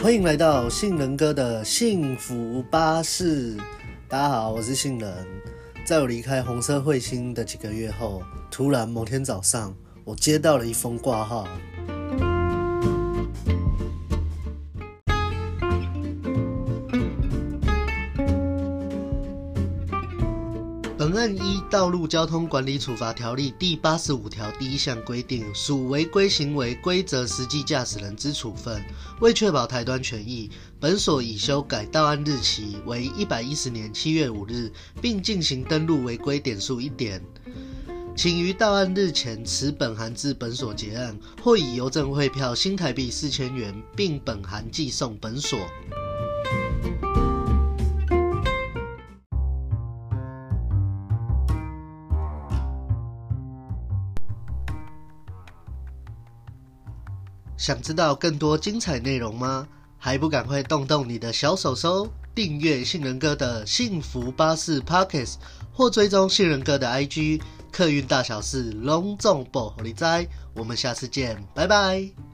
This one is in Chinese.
欢迎来到杏仁哥的幸福巴士。大家好，我是杏仁。在我离开红色彗星的几个月后，突然某天早上，我接到了一封挂号。本案依《道路交通管理处罚条例》第八十五条第一项规定，属违规行为，规则实际驾驶人之处分。为确保台端权益，本所已修改到案日期为一百一十年七月五日，并进行登录违规点数一点。请于到案日前持本函至本所结案，或以邮政汇票新台币四千元，并本函寄送本所。想知道更多精彩内容吗？还不赶快动动你的小手手，订阅杏仁哥的幸福巴士 Pockets，或追踪杏仁哥的 IG，客运大小事隆重报你知。我们下次见，拜拜。